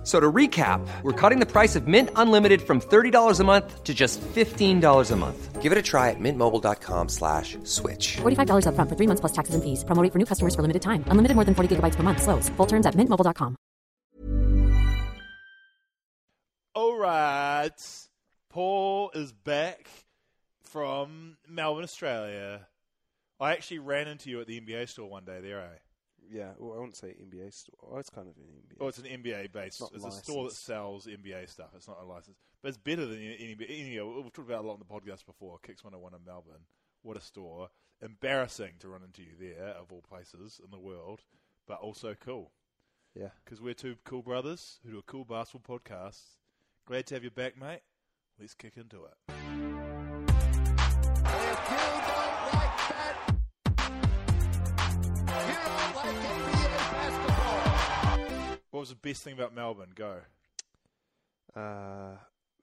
F- So to recap, we're cutting the price of Mint Unlimited from $30 a month to just $15 a month. Give it a try at mintmobile.com slash switch. $45 upfront for three months plus taxes and fees. Promo rate for new customers for limited time. Unlimited more than 40 gigabytes per month. Slows. Full terms at mintmobile.com. All right. Paul is back from Melbourne, Australia. I actually ran into you at the NBA store one day there, eh? Yeah, well, I wouldn't say NBA store. Oh, it's kind of an NBA. Oh, it's an NBA based. Not It's a store that sells NBA stuff. It's not a license, but it's better than any NBA. Anyway, uh, we've talked about a lot on the podcast before. Kicks 101 in Melbourne. What a store! Embarrassing to run into you there, of all places in the world, but also cool yeah. because we're two cool brothers who do a cool basketball podcast. Glad to have you back, mate. Let's kick into it. What was the best thing about Melbourne? Go. Uh,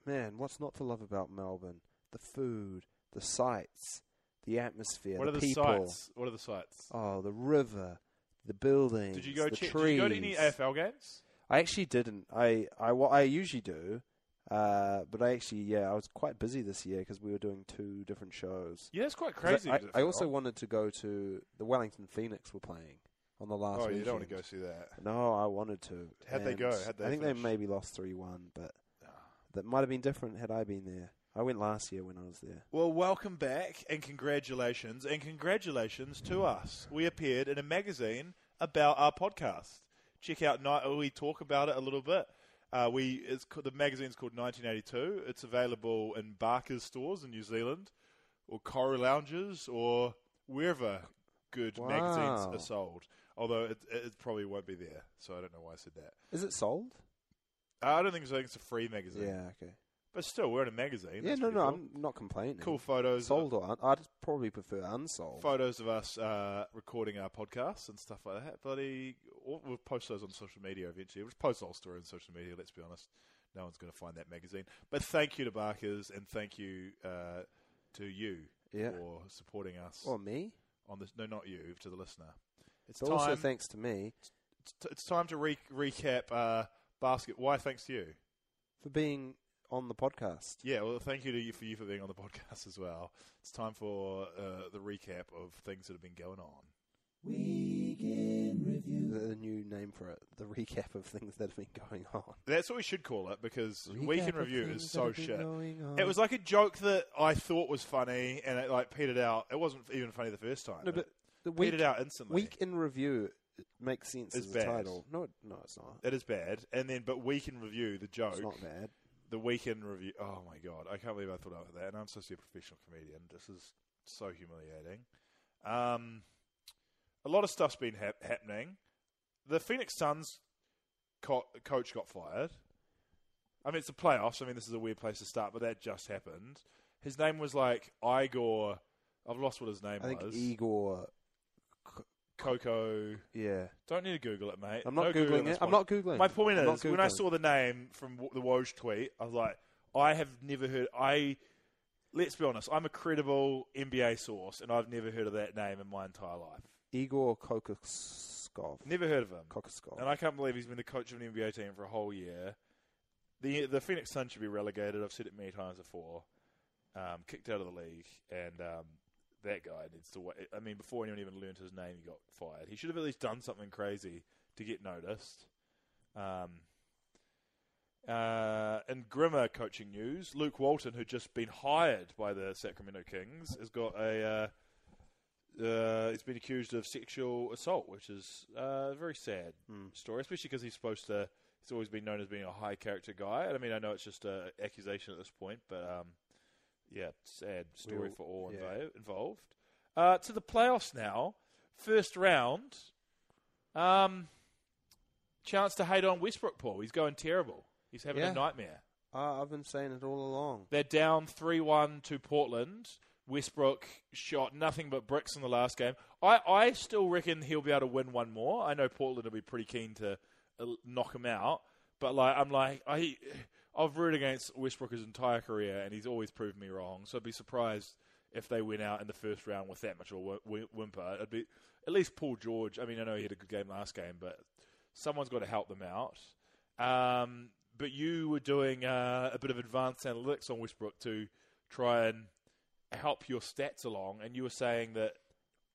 man, what's not to love about Melbourne? The food, the sights, the atmosphere, what are the people. sites? What are the sights? Oh, the river, the buildings, Did you go? the Check, trees. did you go to any AFL games? I actually didn't. I, I, what I usually do, uh, but I actually, yeah, I was quite busy this year because we were doing two different shows. Yeah, it's quite crazy. I, to I also wanted to go to the Wellington Phoenix were playing on the last. Oh, you don't want to go see that. No, I wanted to. How'd they go? How'd they I think finish? they maybe lost three one, but Ah. that might have been different had I been there. I went last year when I was there. Well, welcome back and congratulations, and congratulations to us. We appeared in a magazine about our podcast. Check out Night. We talk about it a little bit. Uh, we it's called, the magazine's called 1982. It's available in Barker's stores in New Zealand, or Koru Lounges, or wherever good magazines are sold. Although it, it probably won't be there, so I don't know why I said that. Is it sold? Uh, I don't think so. I think it's a free magazine. Yeah, okay. But still, we're in a magazine. Yeah, That's no, pretty no, cool. I'm not complaining. cool photos. Sold or un- I'd probably prefer unsold. photos of us uh, recording our podcasts and stuff like that. Bloody, we'll we'll post those on social media eventually. We'll just post the whole story on social media. Let's be honest, no one's going to find that magazine. But thank you to Barkers and thank you uh, to you Yeah. for supporting us Or me? on this. No, not you, to the listener. It's But time. also thanks to me it's, t- it's time to re- recap uh, basket. Why? Thanks to you. for being on the podcast. Yeah, well, thank you to you for you for being on the podcast as well. It's time for uh, the recap of things that have been going on. The, the new name for it, the recap of things that have been going on. That's what we should call it because Recap week in of review is so shit. It was like a joke that I thought was funny and it like petered out. It wasn't even funny the first time. no, but it the week, petered out instantly. week in review makes sense It's as bad. a title. No, no, it's not. it is bad. And then, but week in review, the joke, It's not bad. the week in review. Oh my god, I can't believe I thought of that. And I'm supposed to be a professional comedian. This is so humiliating. Um, a lot of stuff's been hap- happening. The Phoenix Suns co- coach got fired. I mean, it's the playoffs. I mean, this is a weird place to start, but that just happened. His name was like Igor. I've lost what his name I think was. Igor. Coco. Yeah, Don't need to Google it, mate. I'm not No Googling googling it. I'm not googling. My point I'm not is, when I Googling. saw the name from w- the Woj tweet, I was like, I have never heard. I let's be honest, I'm a credible NBA source, and I've never heard of that name in my entire life. Igor Kokoskov. Never heard of him, Kokoskov. and I can't believe he's been the coach of an NBA team for a whole year. The the Phoenix Suns should be relegated. I've said it many times before. Um, kicked out of the league, and um, that guy needs to wait. I mean, before anyone even learned his name, he got fired. He should have at least done something crazy to get noticed. Um, uh, in grimmer coaching news, Luke Walton, who'd just been hired by the Sacramento Kings, has got a. Uh, uh, he's been accused of sexual assault, which is uh, a very sad story, especially because he's supposed to. He's always been known as being a high character guy. And I mean, I know it's just an accusation at this point, but um, yeah, sad story for all yeah. involved. Uh, to the playoffs now, first round. Um, chance to hate on Westbrook, Paul. He's going terrible. He's having Yeah. a nightmare. Uh, I've been saying it all along. They're down 3 1 to Portland. Westbrook shot nothing but bricks in the last game. I, I still reckon he'll be able to win one more. I know Portland will be pretty keen to uh, knock him out. But like, I'm like, I, I've rooted against Westbrook his entire career, and he's always proved me wrong. So I'd be surprised if they went out in the first round with that much of a whi- whi- whimper. It'd be at least Paul George. I mean, I know he had a good game last game, but someone's got to help them out. Um, but you were doing uh, a bit of advanced analytics on Westbrook to try and help your stats along, and you were saying that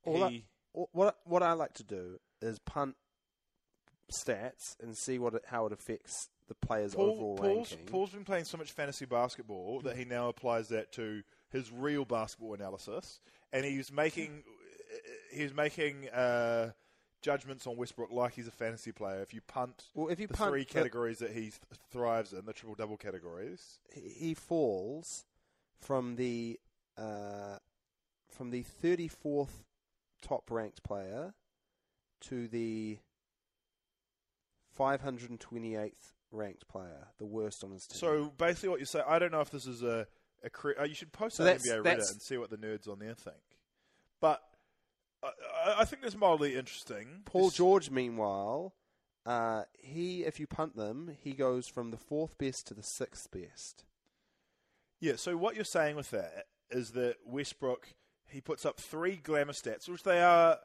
All he. I, what what I like to do is punt stats and see what it, how it affects the players' Paul, overall Paul's, ranking. Paul's been playing so much fantasy basketball that he now applies that to his real basketball analysis, and he's making he's making uh, judgments on Westbrook like he's a fantasy player. If you punt, well, if you the punt, three categories that he th- thrives in, the triple double categories, he falls from the uh, from the thirty fourth top ranked player to the 528th ranked player, the worst on his team. so basically what you say, I don't know if this is a, a cre- uh, you should post So that NBA Reddit and see what the nerds on there think, but. I, I- I think that's mildly interesting. Paul It's- George, meanwhile, uh, he if you punt them, he goes from the fourth best to the sixth best. Yeah, so what you're saying with that is that Westbrook he puts up three glamour stats, which they are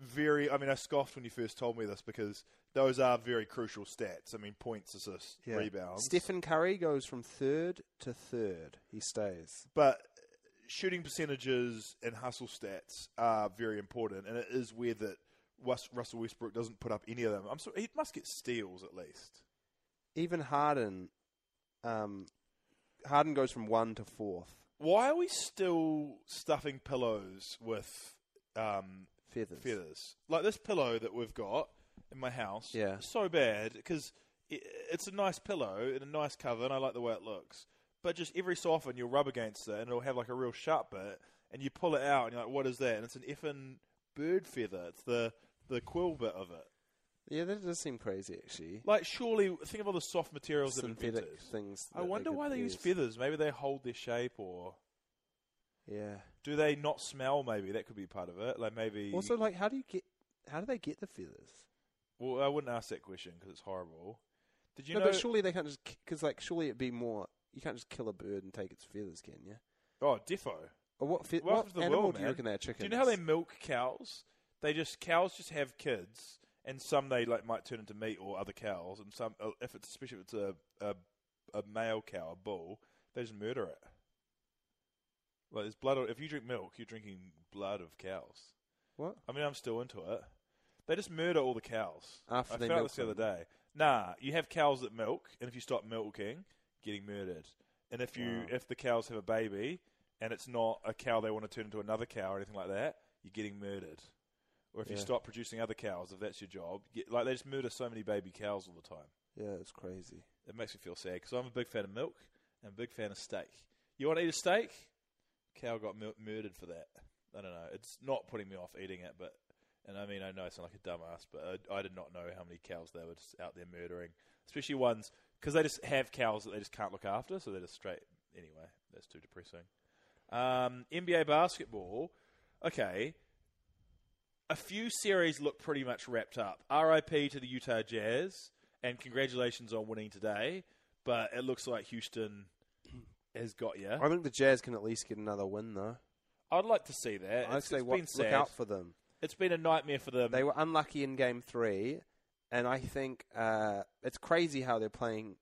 very. I mean, I scoffed when you first told me this because those are very crucial stats. I mean, points, assists, rebounds. Stephen Curry goes from third to third. He stays. but shooting percentages and hustle stats are very important, and it is weird that Russell Westbrook doesn't put up any of them. I'm sorry, he must get steals at least. Even Harden, um, Harden goes from one to fourth. Why are we still stuffing pillows with um, Feathers. feathers. Like this pillow that we've got in my house. Yeah. So bad because it, it's a nice pillow and a nice cover, and I like the way it looks. But just every so often you'll rub against it, and it'll have like a real sharp bit, and you pull it out, and you're like, "What is that?" And it's an effing bird feather. It's the the quill bit of it. Yeah, that does seem crazy, actually. Like, surely think of all the soft materials Synthetic invented. things. I wonder could why they use use. feathers. Maybe they hold their shape, or Yeah. do they not smell? Maybe that could be part of it. Like maybe. Also, like, how do you get? How do they get the feathers? well, I wouldn't ask that question because it's horrible. Did you no, know? but surely they can't just because, like, surely it'd be more. You can't just kill a bird and take its feathers, can you? oh, Defo. Or what? Fe- what animal world, do you reckon they're chickens? Do you know how they milk cows? They just cows just have kids, and some they like might turn into meat or other cows, and some uh, if it's especially if it's a a, a male cow, a bull, they just murder it. Like there's blood. If you drink milk, you're drinking blood of cows. What? I mean, I'm still into it. They just murder all the cows. After I they found milk this the other day. Nah, you have cows that milk, and if you stop milking, getting murdered. And if you Wow. if the cows have a baby, and it's not a cow they want to turn into another cow or anything like that, you're getting murdered. Or if you Yeah. stop producing other cows, if that's your job, you get, like they just murder so many baby cows all the time. Yeah, it's crazy. It makes me feel sad because I'm a big fan of milk and a big fan of steak. You want to eat a steak? Cow got mur- murdered for that. I don't know. It's not putting me off eating it, but and I mean I know I sound like a dumbass, but I, I did not know how many cows they were just out there murdering, especially ones because they just have cows that they just can't look after, so they're just straight. Anyway, that's too depressing. Um, NBA basketball. Okay, a few series look pretty much wrapped up. RIP to the Utah Jazz, and congratulations on winning today. But it looks like Houston has got you. I think the Jazz can at least get another win, though. I'd like to see that. I'd It's, say it's wa- been look sad. out for them. It's been a nightmare for them. They were unlucky in Game Three, and I think uh, it's crazy how they're playing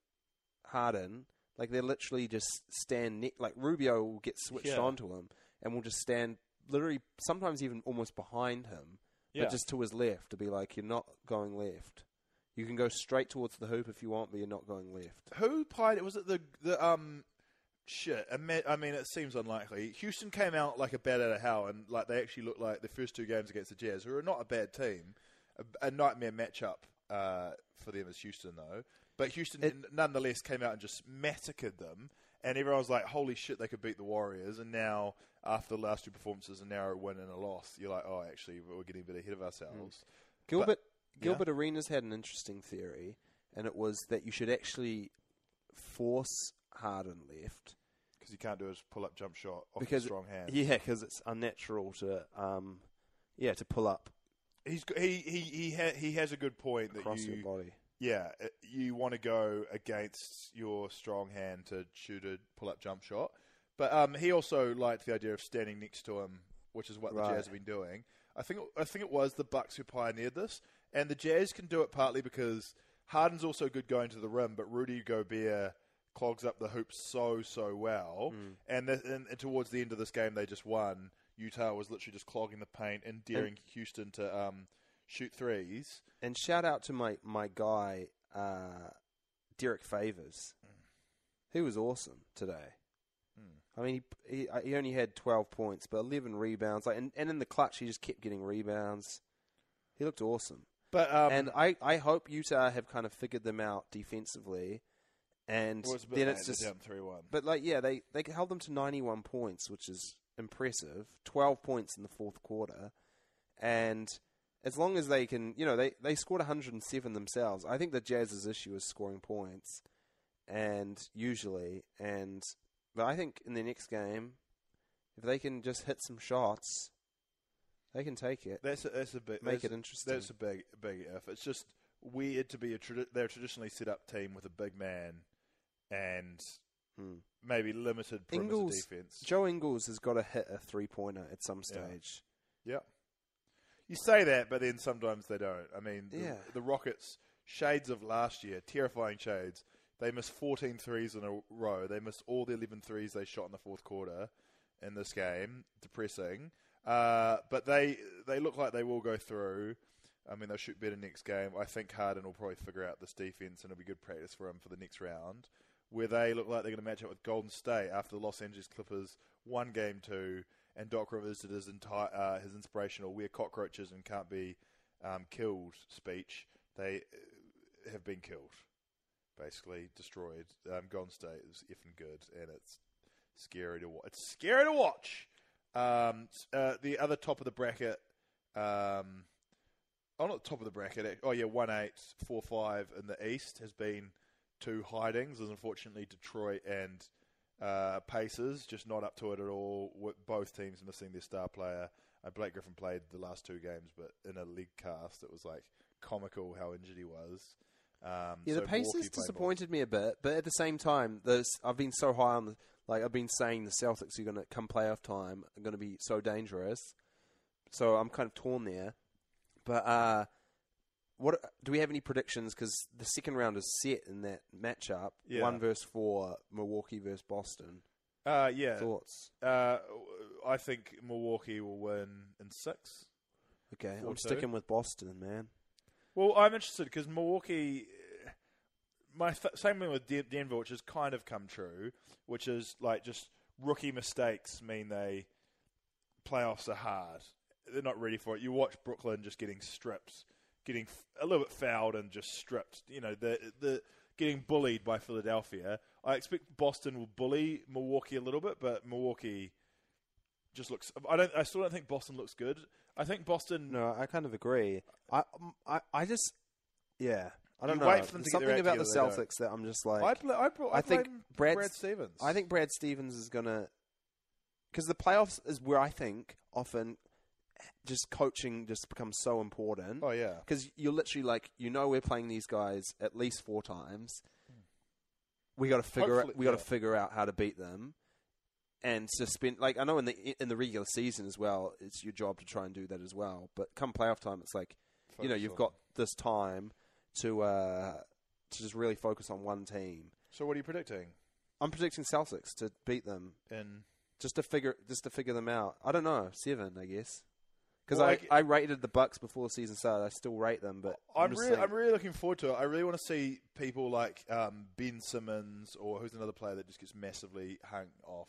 Harden. Like they're literally just stand ne- like Rubio will get switched Yeah. onto him, and will just stand literally sometimes even almost behind him, Yeah. but just to his left to be like you're not going left. You can go straight towards the hoop if you want, but you're not going left. Who played? Was it the the um? Shit. I mean, it seems unlikely. Houston came out like a bat out of hell, and like they actually looked like the first two games against the Jazz, who are not a bad team. A, a nightmare matchup uh, for them as Houston, though. But Houston, It- nonetheless, came out and just massacred them, and everyone was like, "Holy shit, they could beat the Warriors!" And now, after the last two performances, a narrow win and a loss, you're like, "Oh, actually, we're getting a bit ahead of ourselves." Gilbert yeah. Gilbert Arenas had an interesting theory, and it was that you should actually force Harden left Because you can't do a pull up jump shot off because strong hand. Yeah, because it's unnatural to um, yeah, to pull up He's he he he ha- he has a good point that across you your body. yeah, you want to go against your strong hand to shoot a pull-up jump shot. But um, he also liked the idea of standing next to him, which is what the Right. Jazz have been doing. I think I think it was the Bucks who pioneered this, and the Jazz can do it partly because Harden's also good going to the rim, but Rudy Gobert clogs up the hoop so so well. And, the, and, and towards the end of this game, they just won. Utah was literally just clogging the paint and daring Houston to um, shoot threes. And shout out to my my guy uh, Derrick Favors. He was awesome today. I mean, he, he he only had twelve points, but eleven rebounds. Like, and, and in the clutch, he just kept getting rebounds. He looked awesome. But um, and I, I hope Utah have kind of figured them out defensively, and well, then it's just. down three one. But like, yeah, they they held them to ninety one points, which is impressive. Twelve points in the fourth quarter, and as long as they can, you know, they they scored one hundred and seven themselves. I think the Jazz's issue is scoring points, and usually, and but I think in the next game, if they can just hit some shots, they can take it. That's a, that's a big Make it interesting. That's a big big if. It's just weird to be a tradi- they're a traditionally set up team with a big man and Hmm. maybe limited perimeter Ingles, defense. Joe Ingles has got to hit a three pointer at some Yeah. stage. Yeah. You say that, but then sometimes they don't. I mean, the, Yeah. the Rockets, shades of last year, terrifying shades. They missed 14 threes in a row. They missed all the 11 threes they shot in the fourth quarter in this game. Depressing. Uh, but they they look like they will go through. I mean, they'll shoot better next game. I think Harden will probably figure out this defense, and it'll be good practice for him for the next round. Where they look like they're going to match up with Golden State after the Los Angeles Clippers won Game Two, and Doc Rivers did his entire uh, his inspirational "We're cockroaches and can't be um, killed" speech. They uh, have been killed, basically destroyed. Um, Golden State is effing good, and it's scary to watch. It's scary to watch. Um, uh, the other top of the bracket. Um, oh, not top of the bracket. Oh yeah, one eight four five in the East has been two hidings. There's unfortunately Detroit and uh, Pacers just not up to it at all. With both teams missing their star player. Uh, Blake Griffin played the last two games, but in a league cast, it was like comical how injured he was. Um, Yeah, so the Pacers disappointed me a bit, but at the same time, I've been so high on the like I've been saying the Celtics are going to come playoff time are going to be so dangerous. So I'm kind of torn there. But uh, what do we have any predictions? Because the second round is set in that matchup, Yeah. one versus four, Milwaukee versus Boston. Uh, yeah, Thoughts? Uh, I think Milwaukee will win in six. Okay, I'm two. sticking with Boston, man. Well, I'm interested because Milwaukee. My th- same thing with De- Denver, which has kind of come true, which is like just rookie mistakes mean they playoffs are hard. They're not ready for it. You watch Brooklyn just getting stripped, getting f- a little bit fouled and just stripped. You know, the the getting bullied by Philadelphia. I expect Boston will bully Milwaukee a little bit, but Milwaukee just looks. I don't. I still don't think Boston looks good. I think Boston. No, I kind of agree. I, I, I just, yeah, I don't You know. wait for them There's to something about the. Celtics that I'm just like. I, pl- I, brought, I, I think Brad, Brad Stevens. I think Brad Stevens is gonna because the playoffs is where I think often just coaching just becomes so important. Oh yeah. because you're literally like you know we're playing these guys at least four times. We got to figure out, we got to yeah. figure out how to beat them, and suspend. like I know in the in the regular season as well, it's your job to try and do that as well. But come playoff time, it's like you know Focus you've on- got this time to uh, to just really focus on one team. So what are you predicting? I'm predicting Celtics to beat them In just to figure just to figure them out. I don't know seven, I guess. Because Well, I, like- I rated the Bucks before the season started. I still rate them, but I'm, I'm really, saying- I'm really looking forward to it. I really want to see people like um, Ben Simmons or who's another player that just gets massively hung off.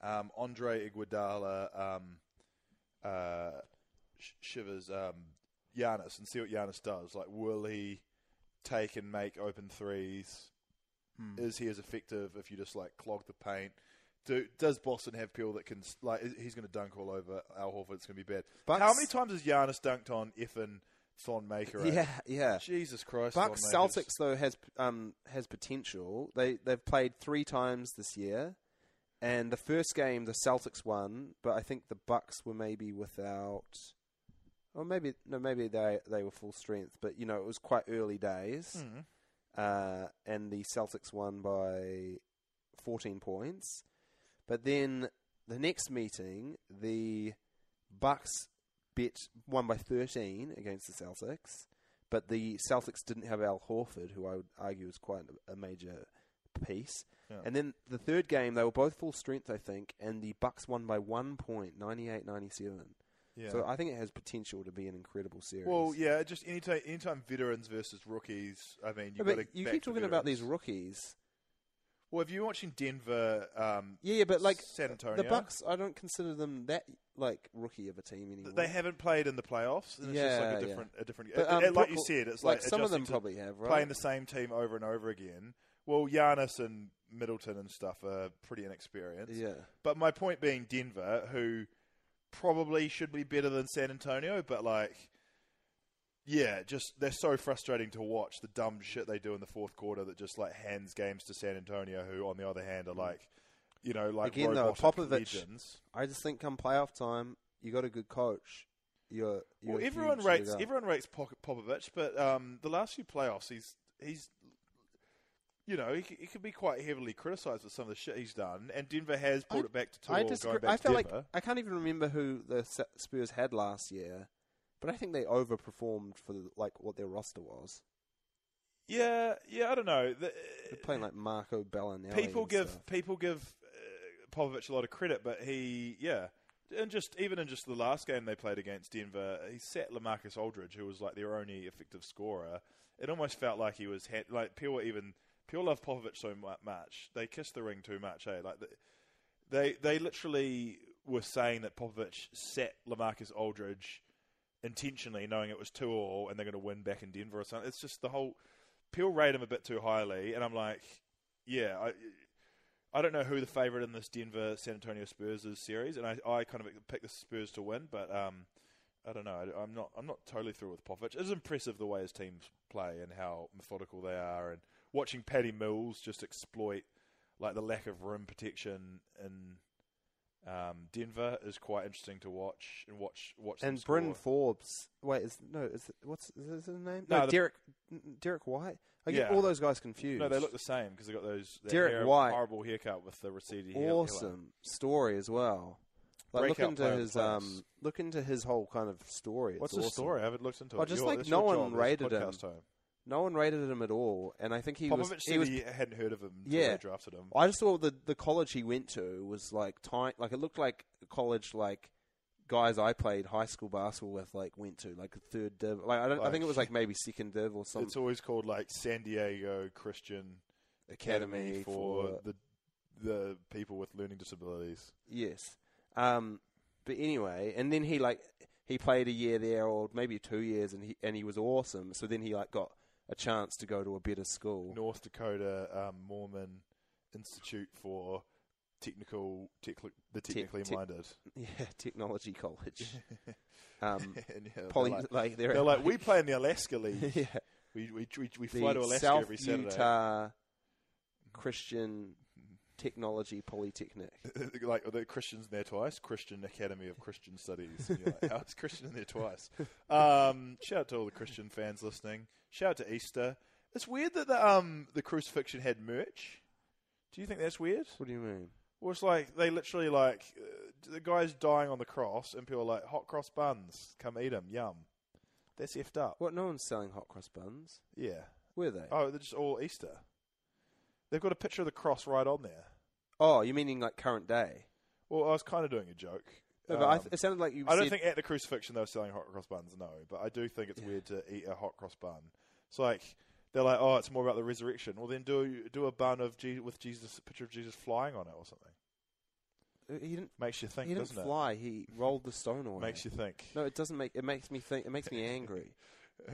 Um, Andre Iguodala, um, uh, Sh- Shivers, um, Giannis, and see what Giannis does. Like, will he take and make open threes? Is he as effective if you just like clog the paint? Do, does Boston have people that can like? He's going to dunk all over Al Horford. It's going to be bad. Bucks- How many times has Giannis dunked on effing Thon Maker? eh? yeah, yeah. Jesus Christ. Bucks Celtics though has um has potential. They they've played three times this year, and the first game the Celtics won, but I think the Bucks were maybe without. Or maybe no, maybe they they were full strength, but you know it was quite early days, Hmm. uh, and the Celtics won by 14 points. But then the next meeting, the Bucks bet won by 13 against the Celtics, but the Celtics didn't have Al Horford, who I would argue is quite a major piece. Yeah. And then the third game, they were both full strength, I think, and the Bucks won by one point, 98-97. Yeah. So I think it has potential to be an incredible series. well, yeah, just anytime, anytime veterans versus rookies. I mean, you've but got to you keep talking about these rookies. Well, if you're watching Denver, um, Yeah, yeah, but like San Antonio, the Bucks, I don't consider them that like rookie of a team anymore. they haven't played in the playoffs, and it's just like Yeah, a yeah. a different. But, um, uh, like you said, it's like like, some of them probably have, right? playing the same team over and over again. Well, Giannis and Middleton and stuff are pretty inexperienced. Yeah, But my point being, Denver, who probably should be better than San Antonio, but like, yeah, just they're so frustrating to watch the dumb shit they do in the fourth quarter that just like hands games to San Antonio, who on the other hand are like, you know, like Mm. Again, though, Popovich- legends. I just think come playoff time, you got a good coach. You're, you're Well, everyone rates up. everyone rates Popovich, but um, the last few playoffs, he's he's you know he, he can be quite heavily criticised for some of the shit he's done, and Denver has brought I- it back to two I all disagree. going back I feel like I can't even remember who the Spurs had last year, but I think they overperformed for the, like what their roster was. yeah, yeah, I don't know. The, They're playing like Marco Belinelli. people and give stuff. people give uh, Popovich a lot of credit, but he, yeah, and just even in just the last game they played against Denver, he sat Lamarcus Aldridge, who was like their only effective scorer. It almost felt like he was had, like Pure even Pure loved Popovich so much. They kissed the ring too much. Eh? Like the, they they literally were saying that Popovich sat Lamarcus Aldridge intentionally, knowing it was two all, and they're going to win back in Denver or something. It's just the whole. Peel rate him a bit too highly, and I'm like, yeah, I, I don't know who the favourite in this Denver San Antonio Spurs is series, and I, I kind of pick the Spurs to win, but um, I don't know. I, am not I'm not totally through with Popovich. It's impressive the way his teams play and how methodical they are, and watching Patty Mills just exploit like the lack of rim protection in um, Denver is quite interesting to watch and watch watch. and. Bryn Forbes. Wait, is no? Is what's is his name? No, No, the- Derrick Derrick White. I get Yeah. all those guys confused. No, they look the same because they got those Derrick hair- White. horrible haircut with the receding hair. awesome story as well. Like look into his um, look into his whole kind of story. It's What's awesome. the story? I haven't looked into Oh, it. just Your- like no one rated him. time. No one rated him at all, and I think he was. He said was he hadn't heard of him until Yeah. they drafted him. I just thought the the college he went to was like tight, like it looked like a college like guys I played high school basketball with like went to like a third div. Like I don't, I think it was like maybe second div or something. It's always called like San Diego Christian Academy, Academy for, for- the the people with learning disabilities. Yes. Um, but anyway, and then he like he played a year there or maybe two years, and he and he was awesome. So then he like got a chance to go to a better school. North Dakota um, Mormon Institute for Technical tech, the Technically tech- Minded. Yeah, technology college. um, yeah, poly, they're like, like they're, they're like, we play in the Alaska League. yeah, we, we we we fly to Alaska South every Saturday. Utah Christian Technology Polytechnic. like the Christians in there twice. Christian Academy of Christian Studies. And you're like, How is Christian in there twice? Um, shout out to all the Christian fans listening. Shout out to Easter. It's weird that the um the crucifixion had merch. Do you think that's weird? What do you mean? Well, it's like they literally like uh, the guy's dying on the cross, and people are like, "Hot cross buns, come eat them, yum." That's effed up. What? No one's selling hot cross buns. Yeah. Were they? Oh, they're just all Easter. They've got a picture of the cross right on there. Oh, you meaning like current day? Well, I was kind of doing a joke. No, but I Um, th- it sounded like you. I don't said- think at the crucifixion they were selling hot cross buns, no. But I do think it's weird to eat a hot cross bun. It's like they're like, oh, it's more about the resurrection. Well, then do do a bun of Je- with Jesus, a picture of Jesus flying on it or something. he didn't. Makes you think, he didn't doesn't fly. He rolled the stone away. it? Makes you think. No, it doesn't make. It makes me think. It makes me angry.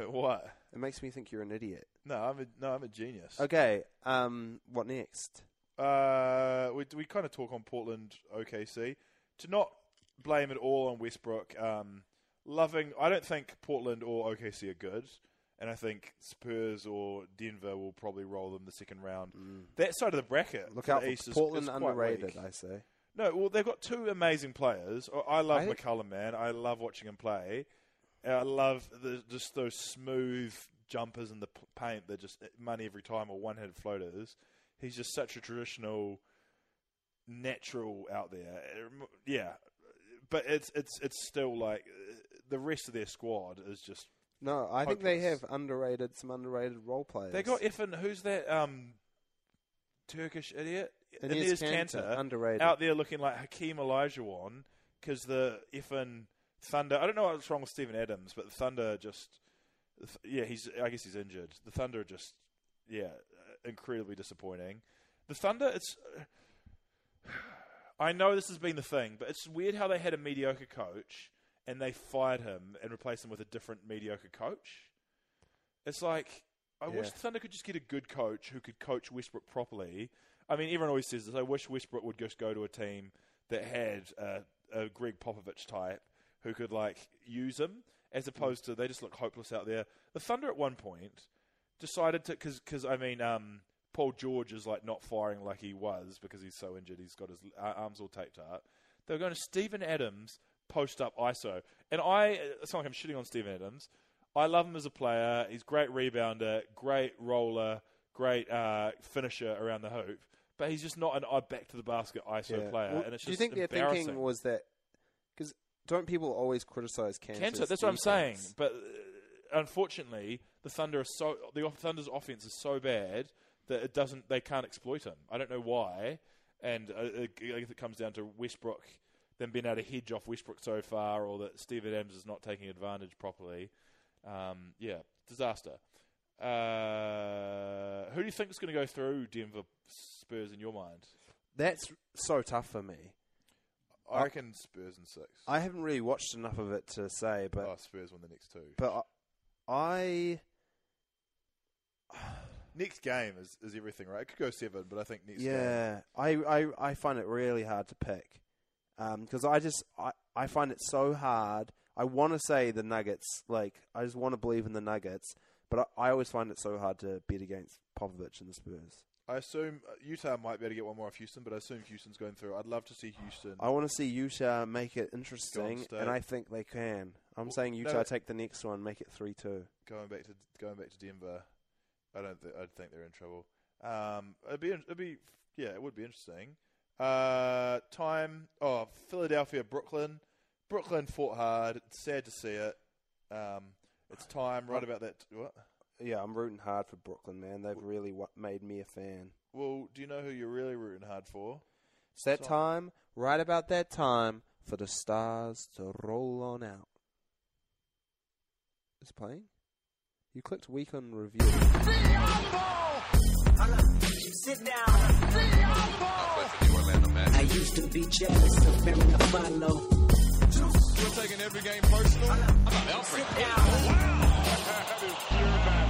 what? It makes me think you're an idiot. No, I'm a no, I'm a genius. Okay. Um. What next? Uh, we we kind of talk on Portland OKC to not blame it all on Westbrook. Um, loving, I don't think Portland or OKC are good, and I think Spurs or Denver will probably roll them the second round. That side of the bracket, Mm. Look out for East Portland is quite underrated. I say. No, well, they've got two amazing players. I- I love I McCollum, man. I love watching him play. I love the, just those smooth jumpers in the paint. They're just money every time, or one-handed floaters. He's just such a traditional, natural out there. Yeah, but it's it's it's still like the rest of their squad is just. No, I think they have underrated some underrated role players. They got Ifan. Who's that? Um, Turkish idiot. Enes Kanter, underrated. out there looking like Hakeem Olajuwon because the Ifan Thunder. I don't know what's wrong with Steven Adams, but the Thunder just. Yeah, he's. I guess he's injured. The Thunder are just. Yeah, incredibly disappointing. The Thunder. It's. I know this has been the thing, but it's weird how they had a mediocre coach and they fired him and replaced him with a different mediocre coach. It's like I wish the Thunder could just get a good coach who could coach Westbrook properly. I mean, everyone always says this. I wish Westbrook would just go to a team that had uh, a Gregg Popovich type who could like use him, as opposed to they just look hopeless out there. The Thunder at one point decided to because because I mean um, Paul George is like not firing like he was because he's so injured. He's got his uh, arms all taped up. They were going to Steven Adams post up ISO, and I it's not like I'm shitting on Steven Adams. I love him as a player. He's great rebounder, great roller, great uh, finisher around the hoop. But he's just not an uh, back to the basket ISO Yeah. player, Well, and it's just do you think their thinking was that? Don't people always criticize Kansas? Kenta, that's what I'm saying. But uh, unfortunately, the Thunder are so the Thunder's offense is so bad that it doesn't. They can't exploit him. I don't know why, and uh, I guess it comes down to Westbrook them being able to hedge off Westbrook so far, or that Steve Adams is not taking advantage properly. Um, yeah, disaster. Uh, who do you think is going to go through Denver Spurs in your mind? That's so tough for me. I reckon Spurs and six. I haven't really watched enough of it to say, but oh, Spurs won the next two. but I next game is, is everything, right? It could go seven, but I think next game. yeah, I, I I find it really hard to pick um, because I just I, I find it so hard. I want to say the Nuggets, like I just want to believe in the Nuggets, but I, I always find it so hard to bet against Popovich and the Spurs. I assume uh, Utah might be able to get one more off Houston, but I assume Houston's going through. I'd love to see Houston. I want to see Utah make it interesting, State. and I think they can. I'm Well, saying Utah but- take the next one, make it three two. going back to going back to Denver, I don't. Th- I think they're in trouble. Um, it'd be. It'd be. Yeah, it would be interesting. Uh, time. Oh, Philadelphia, Brooklyn. Brooklyn fought hard. It's sad to see it. Um, it's time. Right about that. What? Yeah, I'm rooting hard for Brooklyn, man. They've really wa- made me a fan. Well, do you know who you're really rooting hard for? It's that So- time, right about that time, for the stars to roll on out. It's playing? You clicked week on review. Sit down. I used to be jealous of Mary Apollo. You're taking every game personal. I'm not Alfred. Sit down.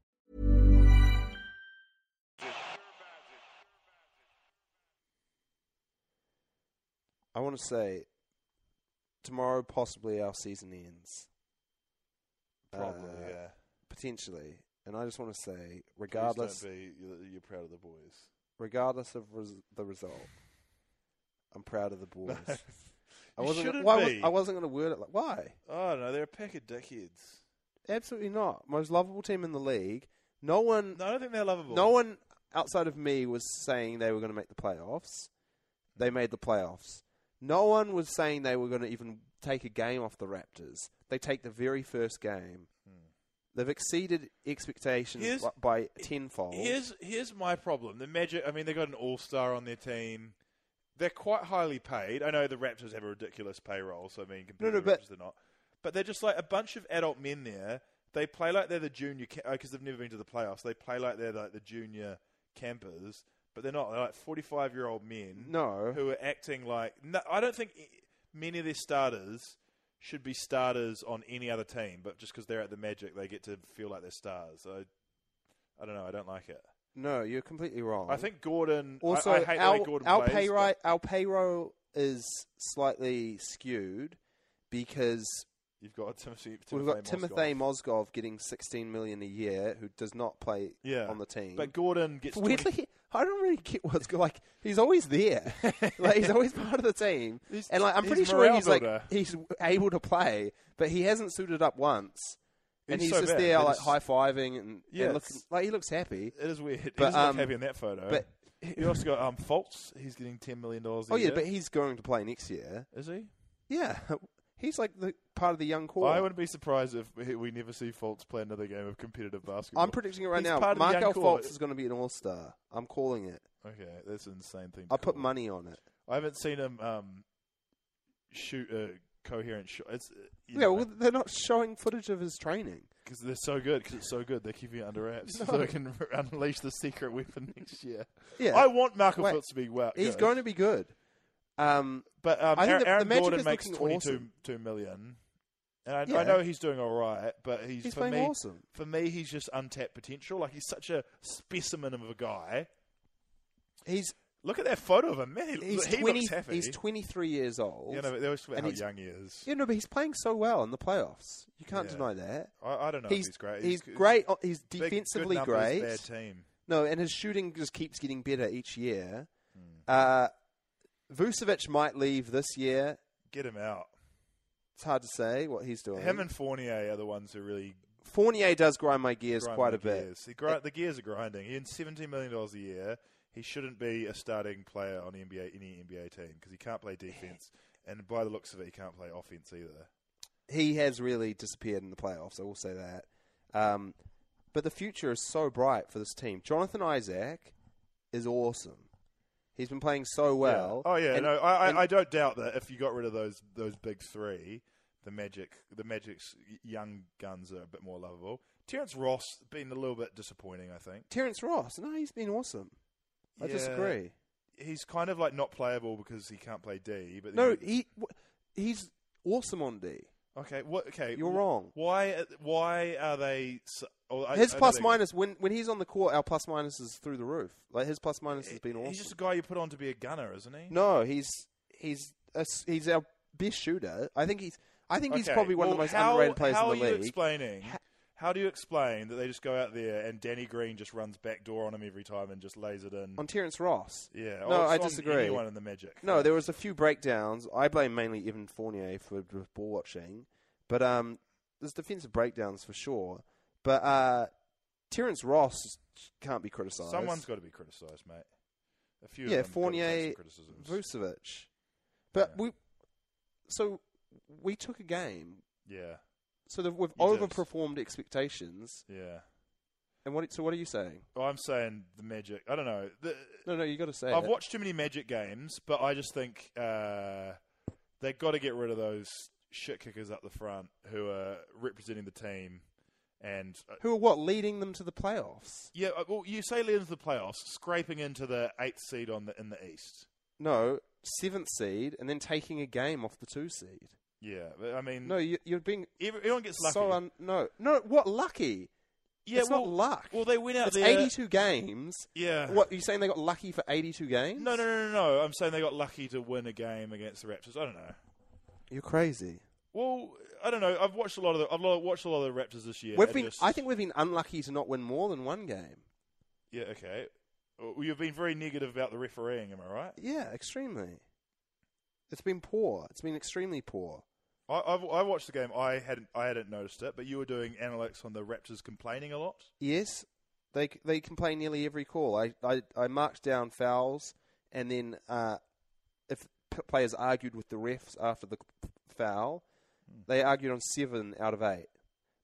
I want to say tomorrow, possibly our season ends. Probably, Uh, yeah. Potentially. And I just want to say, regardless, be, you're, you're proud of the boys. regardless of res- the result, I'm proud of the boys. I wasn't. shouldn't why was- I wasn't going to word it like why. Oh no, they're a pack of dickheads. Absolutely not. Most lovable team in the league. No one. No, I don't think they're lovable. No one outside of me was saying they were going to make the playoffs. They made the playoffs. No one was saying they were going to even take a game off the Raptors. They take the very first game. Hmm. They've exceeded expectations Here's- by- tenfold. Here's here's my problem. The Magic. I mean, they got an All Star on their team. They're quite highly paid. I know the Raptors have a ridiculous payroll, so I mean, compared No, to no, the but- Raptors, they're not. But they're just like a bunch of adult men there. They play like they're the junior because oh, they've never been to the playoffs. They play like they're like the junior campers, but they're not. They're like forty-five year old men. No. who are acting like. No, I don't think many of their starters should be starters on any other team, but just because they're at the Magic, they get to feel like they're stars. I, I don't know. I don't like it. No, you're completely wrong. I think Gordon. Also I, hate our, Gordon our plays, pay right, our payroll is slightly skewed because You've got Timothy. we've got Timothy Timothy Mozgov getting 16 million a year, who does not play Yeah. on the team. But Gordon gets 20 weirdly, I don't really get what's like. He's always there, like he's always part of the team, He's- and like I'm pretty sure he's like he's able to play, but he hasn't suited up once, and He's he's, so just bad. there They like high fiving and, Yeah, and looking like he looks happy. It is weird. He But, doesn't um, look happy in that photo. But you also got um, Fultz. He's getting ten million dollars. oh yeah, but he's going to play next year. is he? Yeah, he's like the part of the young core. I wouldn't be surprised if we- never see Fultz play another game of competitive basketball. I'm predicting it right He's now. part of the young Markelle. Fultz is going to be an all star. I'm calling it. Okay, that's an insane thing. I put money on it. I haven't seen him um, shoot a coherent shot. It's uh, Yeah, well, they're not showing footage of his training. because they're so good. Because it's so good, they're keeping it under wraps so they can unleash the secret weapon next year. Yeah, I want Markelle Wait, Fultz to be well. he's good. going to be good. Um, But um, I think Aaron, the- the Aaron Magic Gordon is makes looking twenty awesome. two million, and I, Yeah. I know he's doing all right. But he's, he's for playing me. awesome. For me, he's just untapped potential. Like he's such a specimen of a guy. He's Look at that photo of him, man. He, he's he twenty. looks happy. He's twenty three years old. You know, always talk and about he's- how young he is. Yeah, no, but he's playing so well in the playoffs. You can't Yeah. deny that. I, I don't know he's, if he's great. He's great. He's big- good defensively numbers, great. Bad team. No, and his shooting just keeps getting better each year. Hmm. Uh, Vucevic might leave this year. Get him out. It's hard to say what he's doing. Him and Fournier are the ones who really Fournier does grind my gears grind quite my a bit. gears. He gri- the gears are grinding. He earns seventeen million dollars a year. He shouldn't be a starting player on NBA any NBA team because he can't play defense, and by the looks of it, he can't play offense either. He has really disappeared in the playoffs. I will say that. Um, but the future is so bright for this team. Jonathan Isaac is awesome. He's been playing so well. Yeah. Oh yeah. And- no, I, and- I, don't doubt that if you got rid of those those big three, the Magic, the Magic's young guns are a bit more lovable. Terrence Ross been a little bit disappointing, I think. Terrence Ross. No, he's been awesome. I Yeah. disagree. He's kind of like not playable because he can't play D. But No, he he's awesome on D. okay. What? Okay, You're wrong. Why? Uh, why are they? So, oh, I- His I know plus they- minus when when he's on the court, our plus minus is through the roof. Like his plus minus has been awesome. He's just a guy you put on to be a gunner, isn't he? no, he's he's a s he's our best shooter. I think he's I think he's Okay, probably one of well, the most how, underrated players how in the are you league. explaining? How do you explain that they just go out there and Danny Green just runs back door on him every time and just lays it in? on Terrence Ross. yeah, No, or I disagree. Anyone in the Magic? No, there was a few breakdowns. I blame mainly Evan Fournier for for ball watching, but um, there's defensive breakdowns for sure. But uh, Terrence Ross can't be criticised. Someone's got to be criticised, mate. A few. yeah, of them Fournier, some criticisms. Vucevic. But Yeah. we, so we took a game. Yeah, So that we've You did. overperformed expectations. yeah. And what? So what are you saying? Well, I'm saying the Magic. I don't know. The, No, no, you got to say. I've it. watched too many Magic games, but I just think uh, they've got to get rid of those shit kickers up the front who are representing the team. And uh, Who are what leading them to the playoffs? yeah, uh, well, you say leading to the playoffs, scraping into the eighth seed on the in the East. No, seventh seed, and then taking a game off the two seed. Yeah, but, I mean, No, you, you're being everyone gets lucky. so un- no, no. What lucky? yeah, it's well, not luck. Well, they went out it's there. 82 games. Yeah. What are you saying? They got lucky for 82 games? No, no, no, no, no. I'm saying they got lucky to win a game against the Raptors. I don't know. You're crazy. Well, I don't know. I've watched a lot of the. I've watched a lot of the Raptors this year. we've been. just- I think we've been unlucky to not win more than one game. Yeah. Okay. Well, you've been very negative about the refereeing. Am I right? Yeah, extremely. It's been poor. It's been extremely poor. I, I've, I watched the game. I hadn't. I hadn't noticed it, but you were doing analytics on the Raptors complaining a lot. Yes, they they complain nearly every call. I I, I marked down fouls, and then uh, if p- players argued with the refs after the foul, they argued on seven out of eight.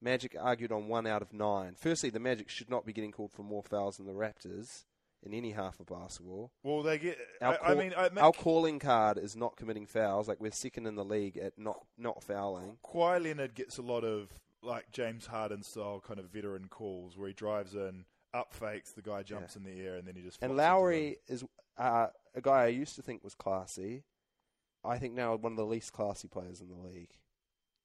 Magic argued on one out of nine. Firstly, the Magic should not be getting called for more fouls than the Raptors in any half of basketball. Well, they get. Our, I, I mean, I, our calling card is not committing fouls. Like we're second in the league at not not fouling. Kawhi Leonard gets a lot of like James Harden style kind of veteran calls where he drives in, up fakes, the guy jumps in the air, and then he just. And Lowry is uh, a guy I used to think was classy. I think now one of the least classy players in the league.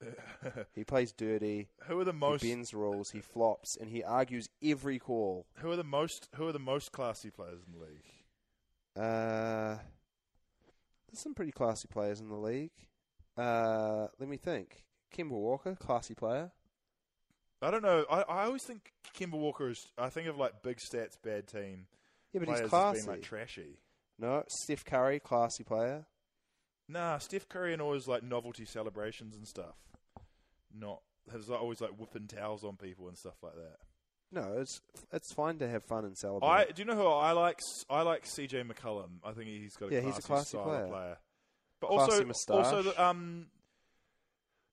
He plays dirty. Who are the most? He bends rules. He flops, and he argues every call. Who are the most? Who are the most classy players in the league? Uh, there's some pretty classy players in the league. Uh, let me think. Kemba Walker, classy player. I don't know. I, I always think Kemba Walker is. I think of like big stats, bad team. Yeah, but he's classy. being like trashy. no, Steph Curry, classy player. Nah, Steph Curry and all his like novelty celebrations and stuff. Not has always like whipping towels on people and stuff like that. No, it's it's fine to have fun and celebrate. I do you know who I like? I like CJ McCollum. I think he's got a Yeah, classy, he's a classy style player. player. But Classy also, moustache. also the, um,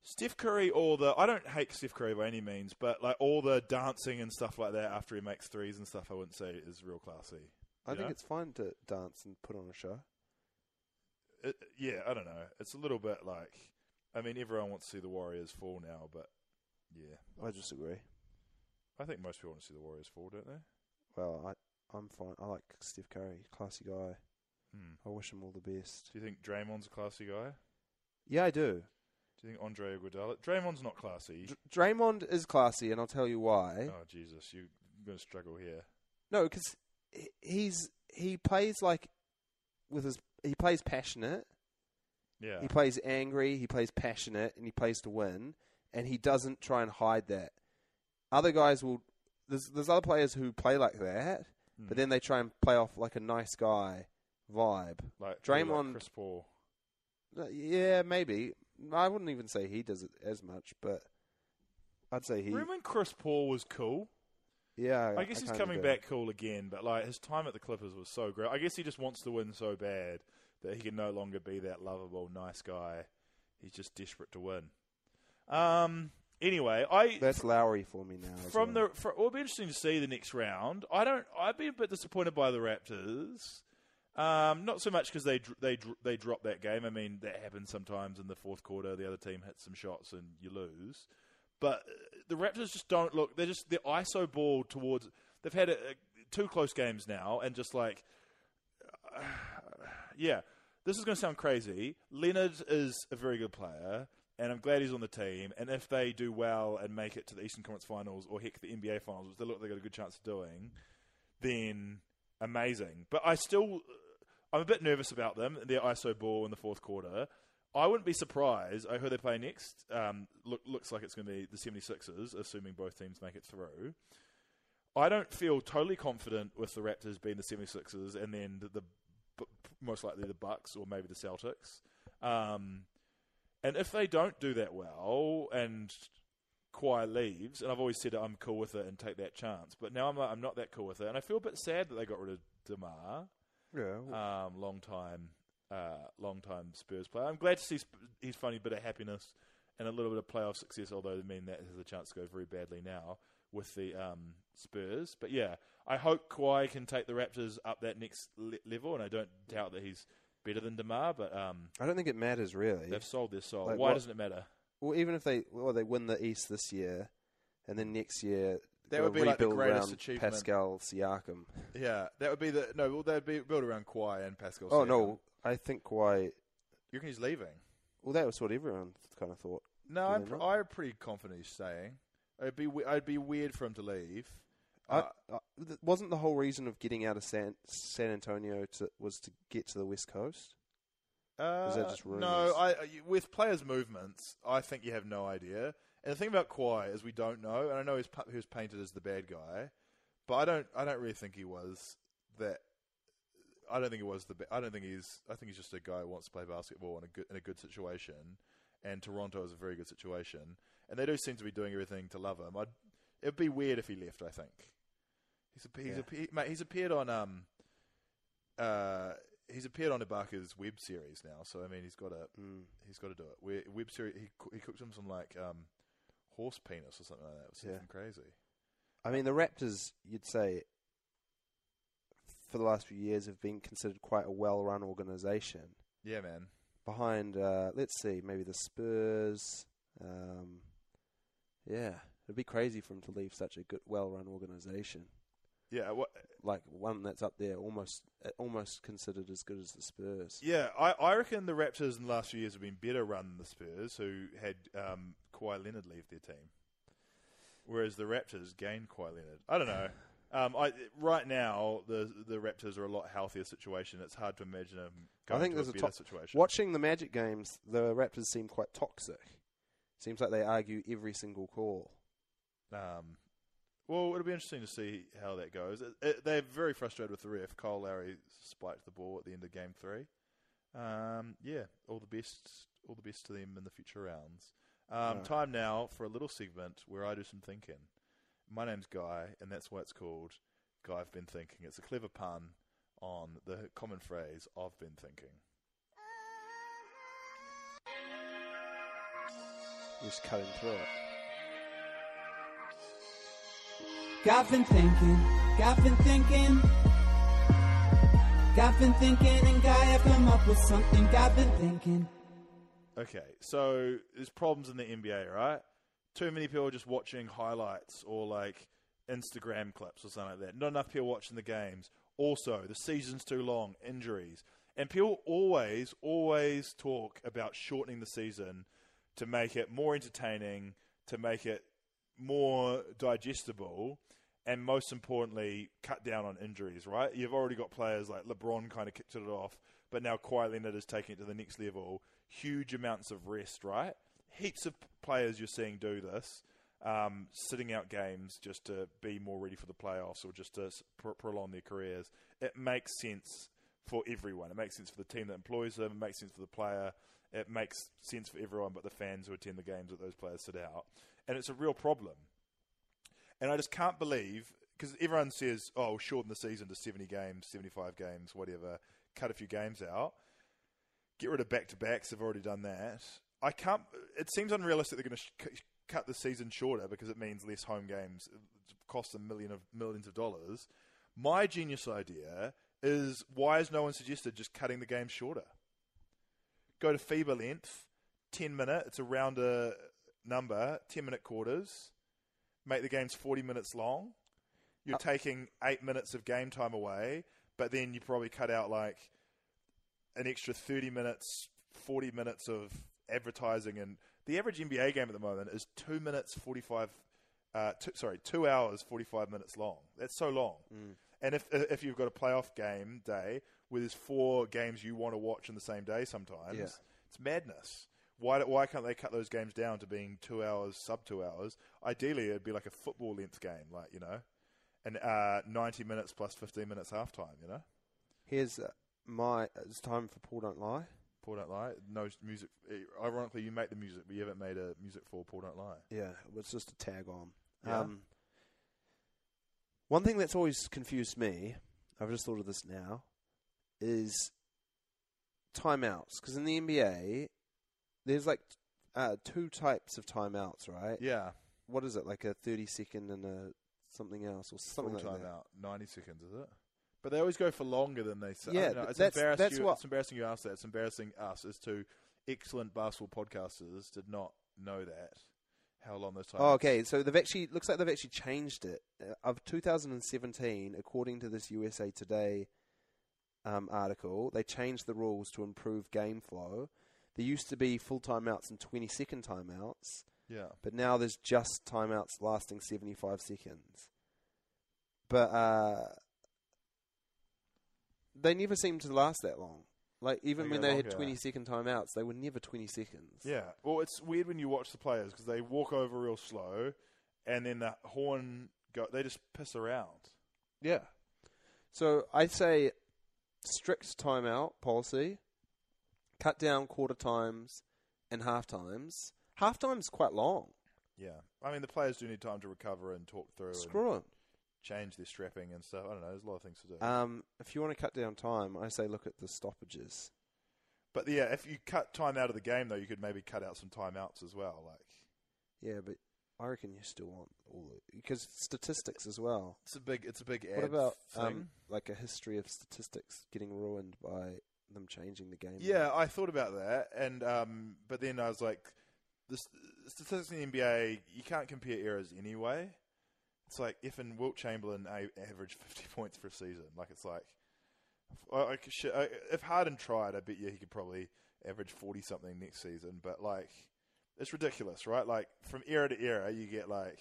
Steph Curry or the I don't hate Steph Curry by any means, but like all the dancing and stuff like that after he makes threes and stuff, I wouldn't say is real classy. I think know? it's fine to dance and put on a show. It, yeah, I don't know. It's a little bit like, I mean, everyone wants to see the Warriors fall now, but yeah, I disagree. I think most people want to see the Warriors fall, don't they? Well, I I'm fine. I like Steph Curry, classy guy. Hmm. I wish him all the best. Do you think Draymond's a classy guy? Yeah, I do. Do you think Andre Iguodala? Draymond's not classy. D- Draymond is classy, and I'll tell you why. oh Jesus, you're going to struggle here. No, because he's he plays like with his he plays passionate. Yeah, He plays angry. He plays passionate, and he plays to win. And he doesn't try and hide that. Other guys will. There's there's other players who play like that, Hmm. but then they try and play off like a nice guy vibe. like Draymond- like Chris Paul. Yeah, maybe. I wouldn't even say he does it as much, but I'd say he. Remember when Chris Paul was cool? Yeah, I guess he's coming back cool again, but like his time at the Clippers was so great. I guess he just wants to win so bad that he can no longer be that lovable, nice guy. He's just desperate to win. Um. Anyway, I That's Lowry for me now. from well. the for, it'll be interesting to see the next round. I don't. I've been a bit disappointed by the Raptors. Um, not so much because they they they dropped that game. I mean that happens sometimes in the fourth quarter. The other team hits some shots and you lose. But uh, the Raptors just don't look. They're just they're ISO ball towards. They've had a, a, two close games now, and just like, yeah, this is going to sound crazy. Leonard is a very good player, and I'm glad he's on the team. And if they do well and make it to the Eastern Conference Finals or heck the NBA Finals, which they look like they got a good chance of doing, then amazing. But I still, I'm a bit nervous about them. Their ISO ball in the fourth quarter. I wouldn't be surprised. I heard they play next. Um, look, looks like it's going to be the 76ers, assuming both teams make it through. I don't feel totally confident with the Raptors being the 76ers and then the, the most likely the Bucks or maybe the Celtics. Um, and if they don't do that well and Kawhi leaves, and I've always said I'm cool with it and take that chance, but now I'm like, I'm not that cool with it, and I feel a bit sad that they got rid of Demar, yeah, well, um, long time, uh, long time Spurs player. I'm glad to see Sp- he's finding bit of happiness and a little bit of playoff success, although I mean that has a chance to go very badly now with the um, Spurs. But yeah, I hope Kawhi can take the Raptors up that next le- level, and I don't doubt that he's better than Demar, but um, I don't think it matters really. they've sold their soul. Like Why what- doesn't it matter? Well, even if they well they win the East this year, and then next year That they'll would be like the greatest achievement. Pascal Siakam. Yeah, that would be the no. Well, they'd be built around Kawhi and Pascal. Oh no, I think Kawhi. you reckon he's leaving? Well, that was what everyone kind of thought. No, I'm, pr- I'm pretty confident he's staying. It'd be we- I'd be weird for him to leave. Uh, I, th- wasn't the whole reason of getting out of San San Antonio to, was to get to the West Coast? Uh, that just no, rumours? I, I- with players' movements, I think you have no idea. And the thing about Kawhi is we don't know. And I know he's he was painted as the bad guy, but I don't. I don't really think he was that. I don't think he was the. I don't think he's. I think he's just a guy who wants to play basketball in a good in a good situation. And Toronto is a very good situation, and they do seem to be doing everything to love him. I'd, it'd be weird if he left. I think he's a, he's Yeah. appe- mate, he's appeared on um uh he's appeared on Ibaka's web series now. So I mean, he's got to Mm. he's got to do it. Where web series he he cooked him some like um horse penis or something like that. It was Yeah. crazy. I mean, the Raptors, you'd say, for the last few years, have been considered quite a well-run organization. Yeah, man. Behind, uh, let's see, maybe the Spurs. Um, yeah, it'd be crazy for him to leave such a good, well-run organization. Yeah, what, like one that's up there, almost uh, almost considered as good as the Spurs. yeah. I, I reckon the Raptors in the last few years have been better run than the Spurs, who had um, Kawhi Leonard leave their team, whereas the Raptors gained Kawhi Leonard. I don't know. Um, I, right now, the the Raptors are a lot healthier situation. It's hard to imagine them going I think to there's a a top, situation. Watching the Magic games, the Raptors seem quite toxic. Seems like they argue every single call. Um, well, it'll be interesting to see how that goes. It, it, they're very frustrated with the ref. Kyle Lowry spiked the ball at the end of game three. Um, yeah, all the best, all the best to them in the future rounds. Um, Right. Time now for a little segment where I do some thinking. My name's Guy, and that's why it's called Guy I've Been Thinking. It's a clever pun on the common phrase "I've been thinking." Just cutting through it. Got been thinking, got been thinking. Got been thinking, and guy, I've come up with something. Got been thinking. Okay, so there's problems in the NBA, right? Too many people just watching highlights or like Instagram clips or something like that. Not enough people watching the games. Also, the season's too long, injuries. And people always, always talk about shortening the season to make it more entertaining, to make it more digestible, and most importantly, cut down on injuries, right? You've already got players like LeBron kind of kicked it off, but now Kawhi Leonard is taking it to the next level. Huge amounts of rest, right? Heaps of players you're seeing do this, um, sitting out games just to be more ready for the playoffs or just to pro- prolong their careers. It makes sense for everyone. It makes sense for the team that employs them. It makes sense for the player. It makes sense for everyone but the fans who attend the games that those players sit out. And it's a real problem. And I just can't believe because everyone says, "Oh, shorten the season to seventy games, seventy-five games, whatever. Cut a few games out. Get rid of back-to-backs. They've already done that. I can't. It seems unrealistic they're going to sh- cut the season shorter because it means less home games. It costs a million of millions of dollars. My genius idea is why has no one suggested just cutting the game shorter? Go to FIBA length, ten minute. It's a rounder number, ten minute quarters make the games 40 minutes long. You're taking eight minutes of game time away, but then you probably cut out like an extra 30 minutes, 40 minutes of advertising. And the average NBA game at the moment is two minutes 45. Uh, two, sorry, two hours 45 minutes long. That's so long. And if if you've got a playoff game day where there's four games you want to watch in the same day, sometimes Yeah. it's madness. Why, why can't they cut those games down to being two hours, sub two hours? Ideally, it'd be like a football length game, like, you know, and uh, 90 minutes plus 15 minutes halftime, you know? Here's uh, my. It's time for Paul Don't Lie. Paul Don't Lie. No music. eh, Ironically, you make the music, but you haven't made a music for Paul Don't Lie. Yeah, it's just a tag on. Yeah. Um, one thing that's always confused me, I've just thought of this now, is timeouts. Because in the NBA, there's like uh, two types of timeouts, right? Yeah. What is it, like a 30 second and a something else, or something Full like time that? 90 seconds, is it? But they always go for longer than they say. Yeah, it's that's- embarrassing that's you, what- It's embarrassing you asked that. It's embarrassing us as two excellent basketball podcasters did not know that. How long those times? Oh, okay. So they've actually looks like they've actually changed it. Uh, of 2017, according to this USA Today um, article, they changed the rules to improve game flow. There used to be full timeouts and 20 second timeouts, Yeah. but now there's just timeouts lasting 75 seconds. But uh, they never seem to last that long. Like even They when they had 20 second timeouts, they were never 20 seconds. Yeah. Well, it's weird when you watch the players because they walk over real slow, and then the horn go. They just piss around. Yeah. So I say strict timeout policy, cut down quarter times and half times. Half time's quite long. Yeah. I mean, the players do need time to recover and talk through and Screw 'em. change their strapping and stuff. I don't know. There's a lot of things to do. Um, if you want to cut down time, I say look at the stoppages. but yeah, if you cut time out of the game, though, you could maybe cut out some timeouts as well. Like Yeah, but I reckon you still want all the because statistics as well. it's a big, it's a big. What about thing. um, like a history of statistics getting ruined by them changing the game? Yeah, I thought about that, and um, but then I was like, the statistics in the NBA, you can't compare eras anyway. it's like if in Wilt Chamberlain averaged 50 points for a season. Like it's like, I, I could- shit, I, if Harden tried, I bet you he could probably average 40 something next season. But like, it's ridiculous, right? Like from era to era, you get like,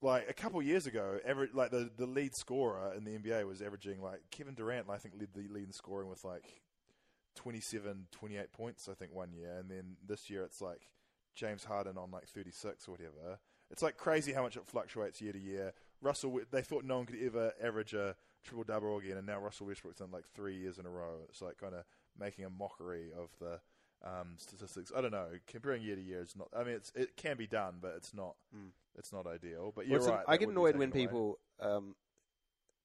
like a couple years ago, average like the the lead scorer in the NBA was averaging like Kevin Durant. I think led the lead in scoring with like 27, 28 points. I think one year, and then this year it's like James Harden on like 36 or whatever. It's like crazy how much it fluctuates year to year. Russell, they thought no one could ever average a triple double again, and now Russell Westbrook's done like three years in a row. It's like kind of making a mockery of the um, statistics. I don't know. Comparing year to year is not. I mean, it's it can be done, but it's not. It's not ideal. But you're an- right. I get annoyed when away. people um,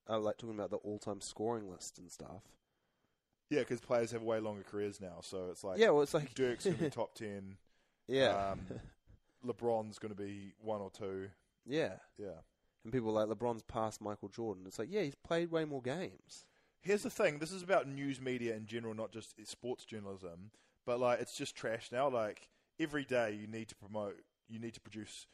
are like talking about the all-time scoring list and stuff. Yeah, because players have way longer careers now, so it's like Yeah, well, it's like- Dirk's going to be top ten. Yeah. Um, LeBron's going to be one or two. Yeah, Yeah. and people are like LeBron's past Michael Jordan. It's like, yeah, he's played way more games. Here's the thing: this is about news media in general, not just sports journalism. But like, it's just trash now. Like every day, you need to promote, you need to produce.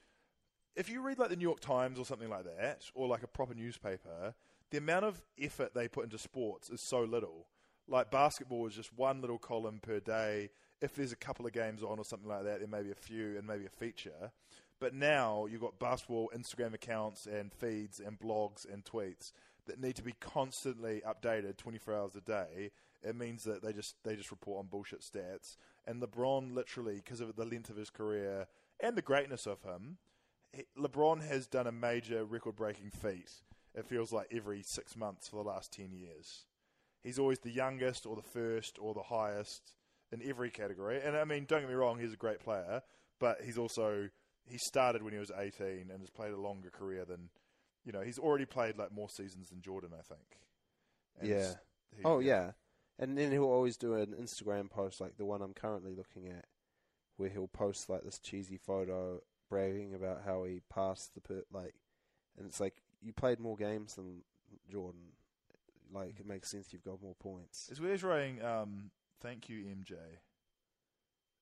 If you read like the New York Times or something like that, or like a proper newspaper, the amount of effort they put into sports is so little. Like basketball is just one little column per day. If there's a couple of games on or something like that, there may be a few and maybe a feature. But now you've got basketball Instagram accounts and feeds and blogs and tweets that need to be constantly updated 24 hours a day. It means that they just they just report on bullshit stats. And LeBron literally, because of the length of his career and the greatness of him, he- LeBron has done a major record-breaking feat. It feels like every six months for the last 10 years. He's always the youngest or the first or the highest in every category. And I mean, don't get me wrong, he's a great player, but he's also he started when he was 18 and has played a longer career than you know, he's already played like more seasons than Jordan, I think. And yeah. he- oh yeah, and then he'll always do an Instagram post like the one I'm currently looking at, where he'll post like this cheesy photo bragging about how he passed the per- like, and it's like you played more games than Jordan. Like it makes sense you've got more points. Is where's writing um thank you MJ.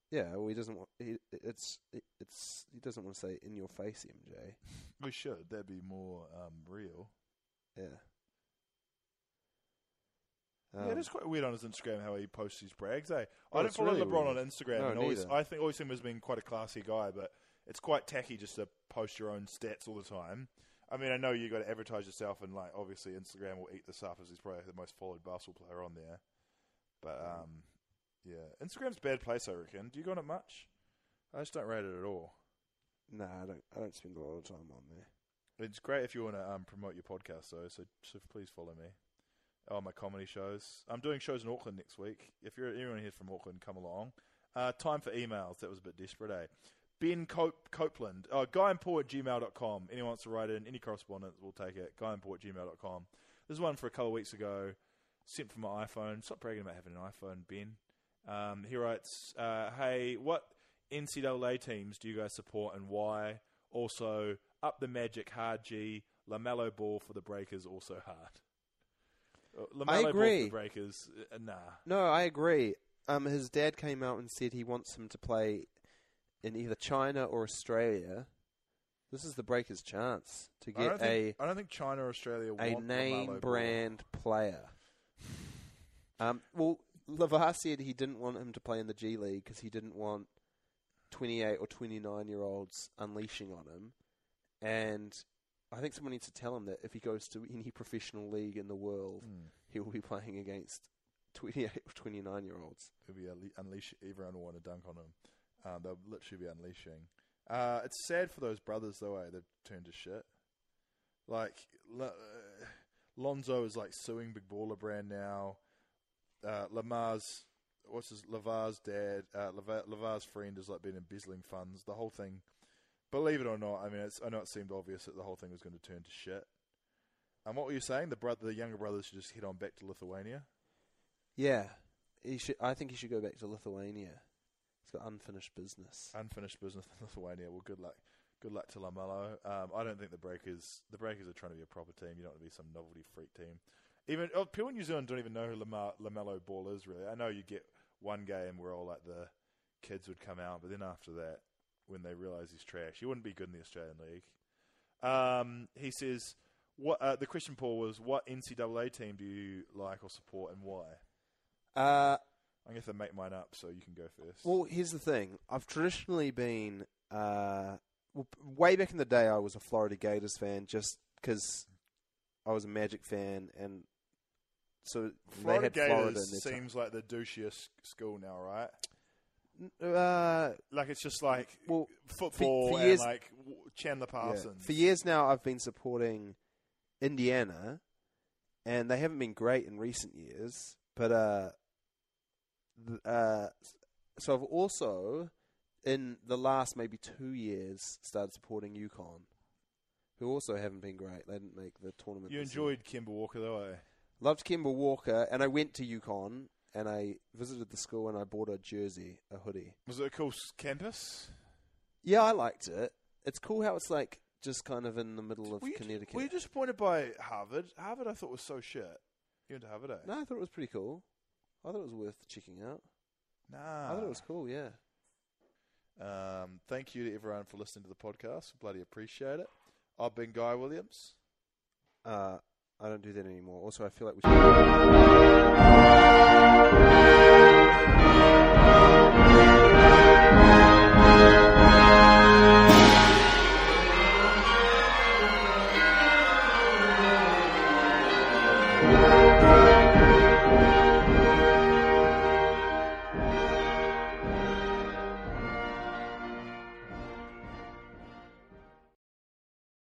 Yeah, well he doesn't want he, it's it, it's he doesn't want to say in your face MJ. We should. That'd be more um real. Yeah. Yeah, Um, it is quite weird on his Instagram how he posts his brags. Eh? Oh, I don't follow really LeBron weird. on Instagram. No, and always. I think always him as being quite a classy guy, but it's quite tacky just to post your own stats all the time. I mean, I know you got to advertise yourself, and like obviously Instagram will eat this up as he's probably the most followed basketball player on there. But um, yeah, Instagram's a bad place. I reckon. Do you go on it much? I just don't rate it at all. No, I don't. I don't spend a lot of time on there. It's great if you want to um, promote your podcast, though. So, so please follow me. Oh, my comedy shows. I'm doing shows in Auckland next week. If you're anyone here from Auckland, come along. Uh, time for emails. That was a bit desperate, eh? Ben Cope, Copeland. Oh, guyandpaul at gmail.com. Anyone wants to write in, any correspondence, we'll take it. Guyandpaul at gmail.com. This is one for a couple of weeks ago. Sent from my iPhone. Stop bragging about having an iPhone, Ben. Um, he writes, uh, Hey, what NCAA teams do you guys support and why? Also, up the magic, hard G. LaMelo ball for the Breakers, also hard. Uh, LaMelo Ball agree. the Breakers, uh, nah. No, I agree. Um, his dad came out and said he wants him to play in either China or Australia. This is the Breakers' chance to I don't, get think, a I don't think China or Australia a want name LaMelo brand player. Um, well, Lavar said he didn't want him to play in the G League because he didn't want 28 or 29 year olds unleashing on him. And I think someone needs to tell him that if he goes to any professional league in the world, Hmm. he will be playing against 28 or 29 year olds. It'll be unle- unleash. Everyone will want to dunk on him. Um, they'll literally be unleashing. Uh, it's sad for those brothers though. Eh? They've turned to shit. Like uh, Lonzo is like suing Big Baller Brand now. Uh, Lamar's what's his Lavar's dad, uh, Lavar, Lavar's friend has like been embezzling funds. The whole thing. Believe it or not, I mean, it's, I know it seemed obvious that the whole thing was going to turn to shit. And what were you saying? The brother, the younger brothers should just head on back to Lithuania. Yeah, he should. I think he should go back to Lithuania. He's got unfinished business. unfinished business in Lithuania. Well, good luck. Good luck to Lamelo. Um, I don't think the Breakers. The Breakers are trying to be a proper team. You don't want to be some novelty freak team. Even oh, people in New Zealand don't even know who Lamar, Lamelo Ball is. Really, I know you get one game where all like the kids would come out, but then after that, when they realise he's trash, he wouldn't be good in the Australian League. Um, he says, "What?" Uh, the question, Paul, was, "What NCAA team do you like or support, and why?" Uh, I'm going to make mine up, so you can go first. well, here's the thing. I've traditionally been, uh, well, way back in the day, I was a Florida Gators fan just because I was a Magic fan, and so Florida they had Florida Gators their seems like the douchiest school now, right? Uh, Like it's just like well, football for years- and like Chandler yeah. Parsons. For years now, I've been supporting Indiana, and they haven't been great in recent years. But uh, th- uh, so I've also, in the last maybe two years, started supporting UConn, who also haven't been great. They didn't make the tournament. You year. enjoyed Kemba Walker though, eh? Loved Kemba Walker, and I went to UConn, and I visited the school, and I bought a jersey, a hoodie. Was it a cool campus? Yeah, I liked it. It's cool how it's like just kind of in the middle of Were you, Connecticut. were you disappointed by Harvard? Harvard, I thought was so shit. You went to Harvard, eh? No, I thought it was pretty cool. I thought it was worth checking out. Nah. I thought it was cool, yeah. Um, thank you to everyone for listening to the podcast. Bloody appreciate it. I've been Guy Williams. Uh, I don't do that anymore. Also, I feel like we. Should...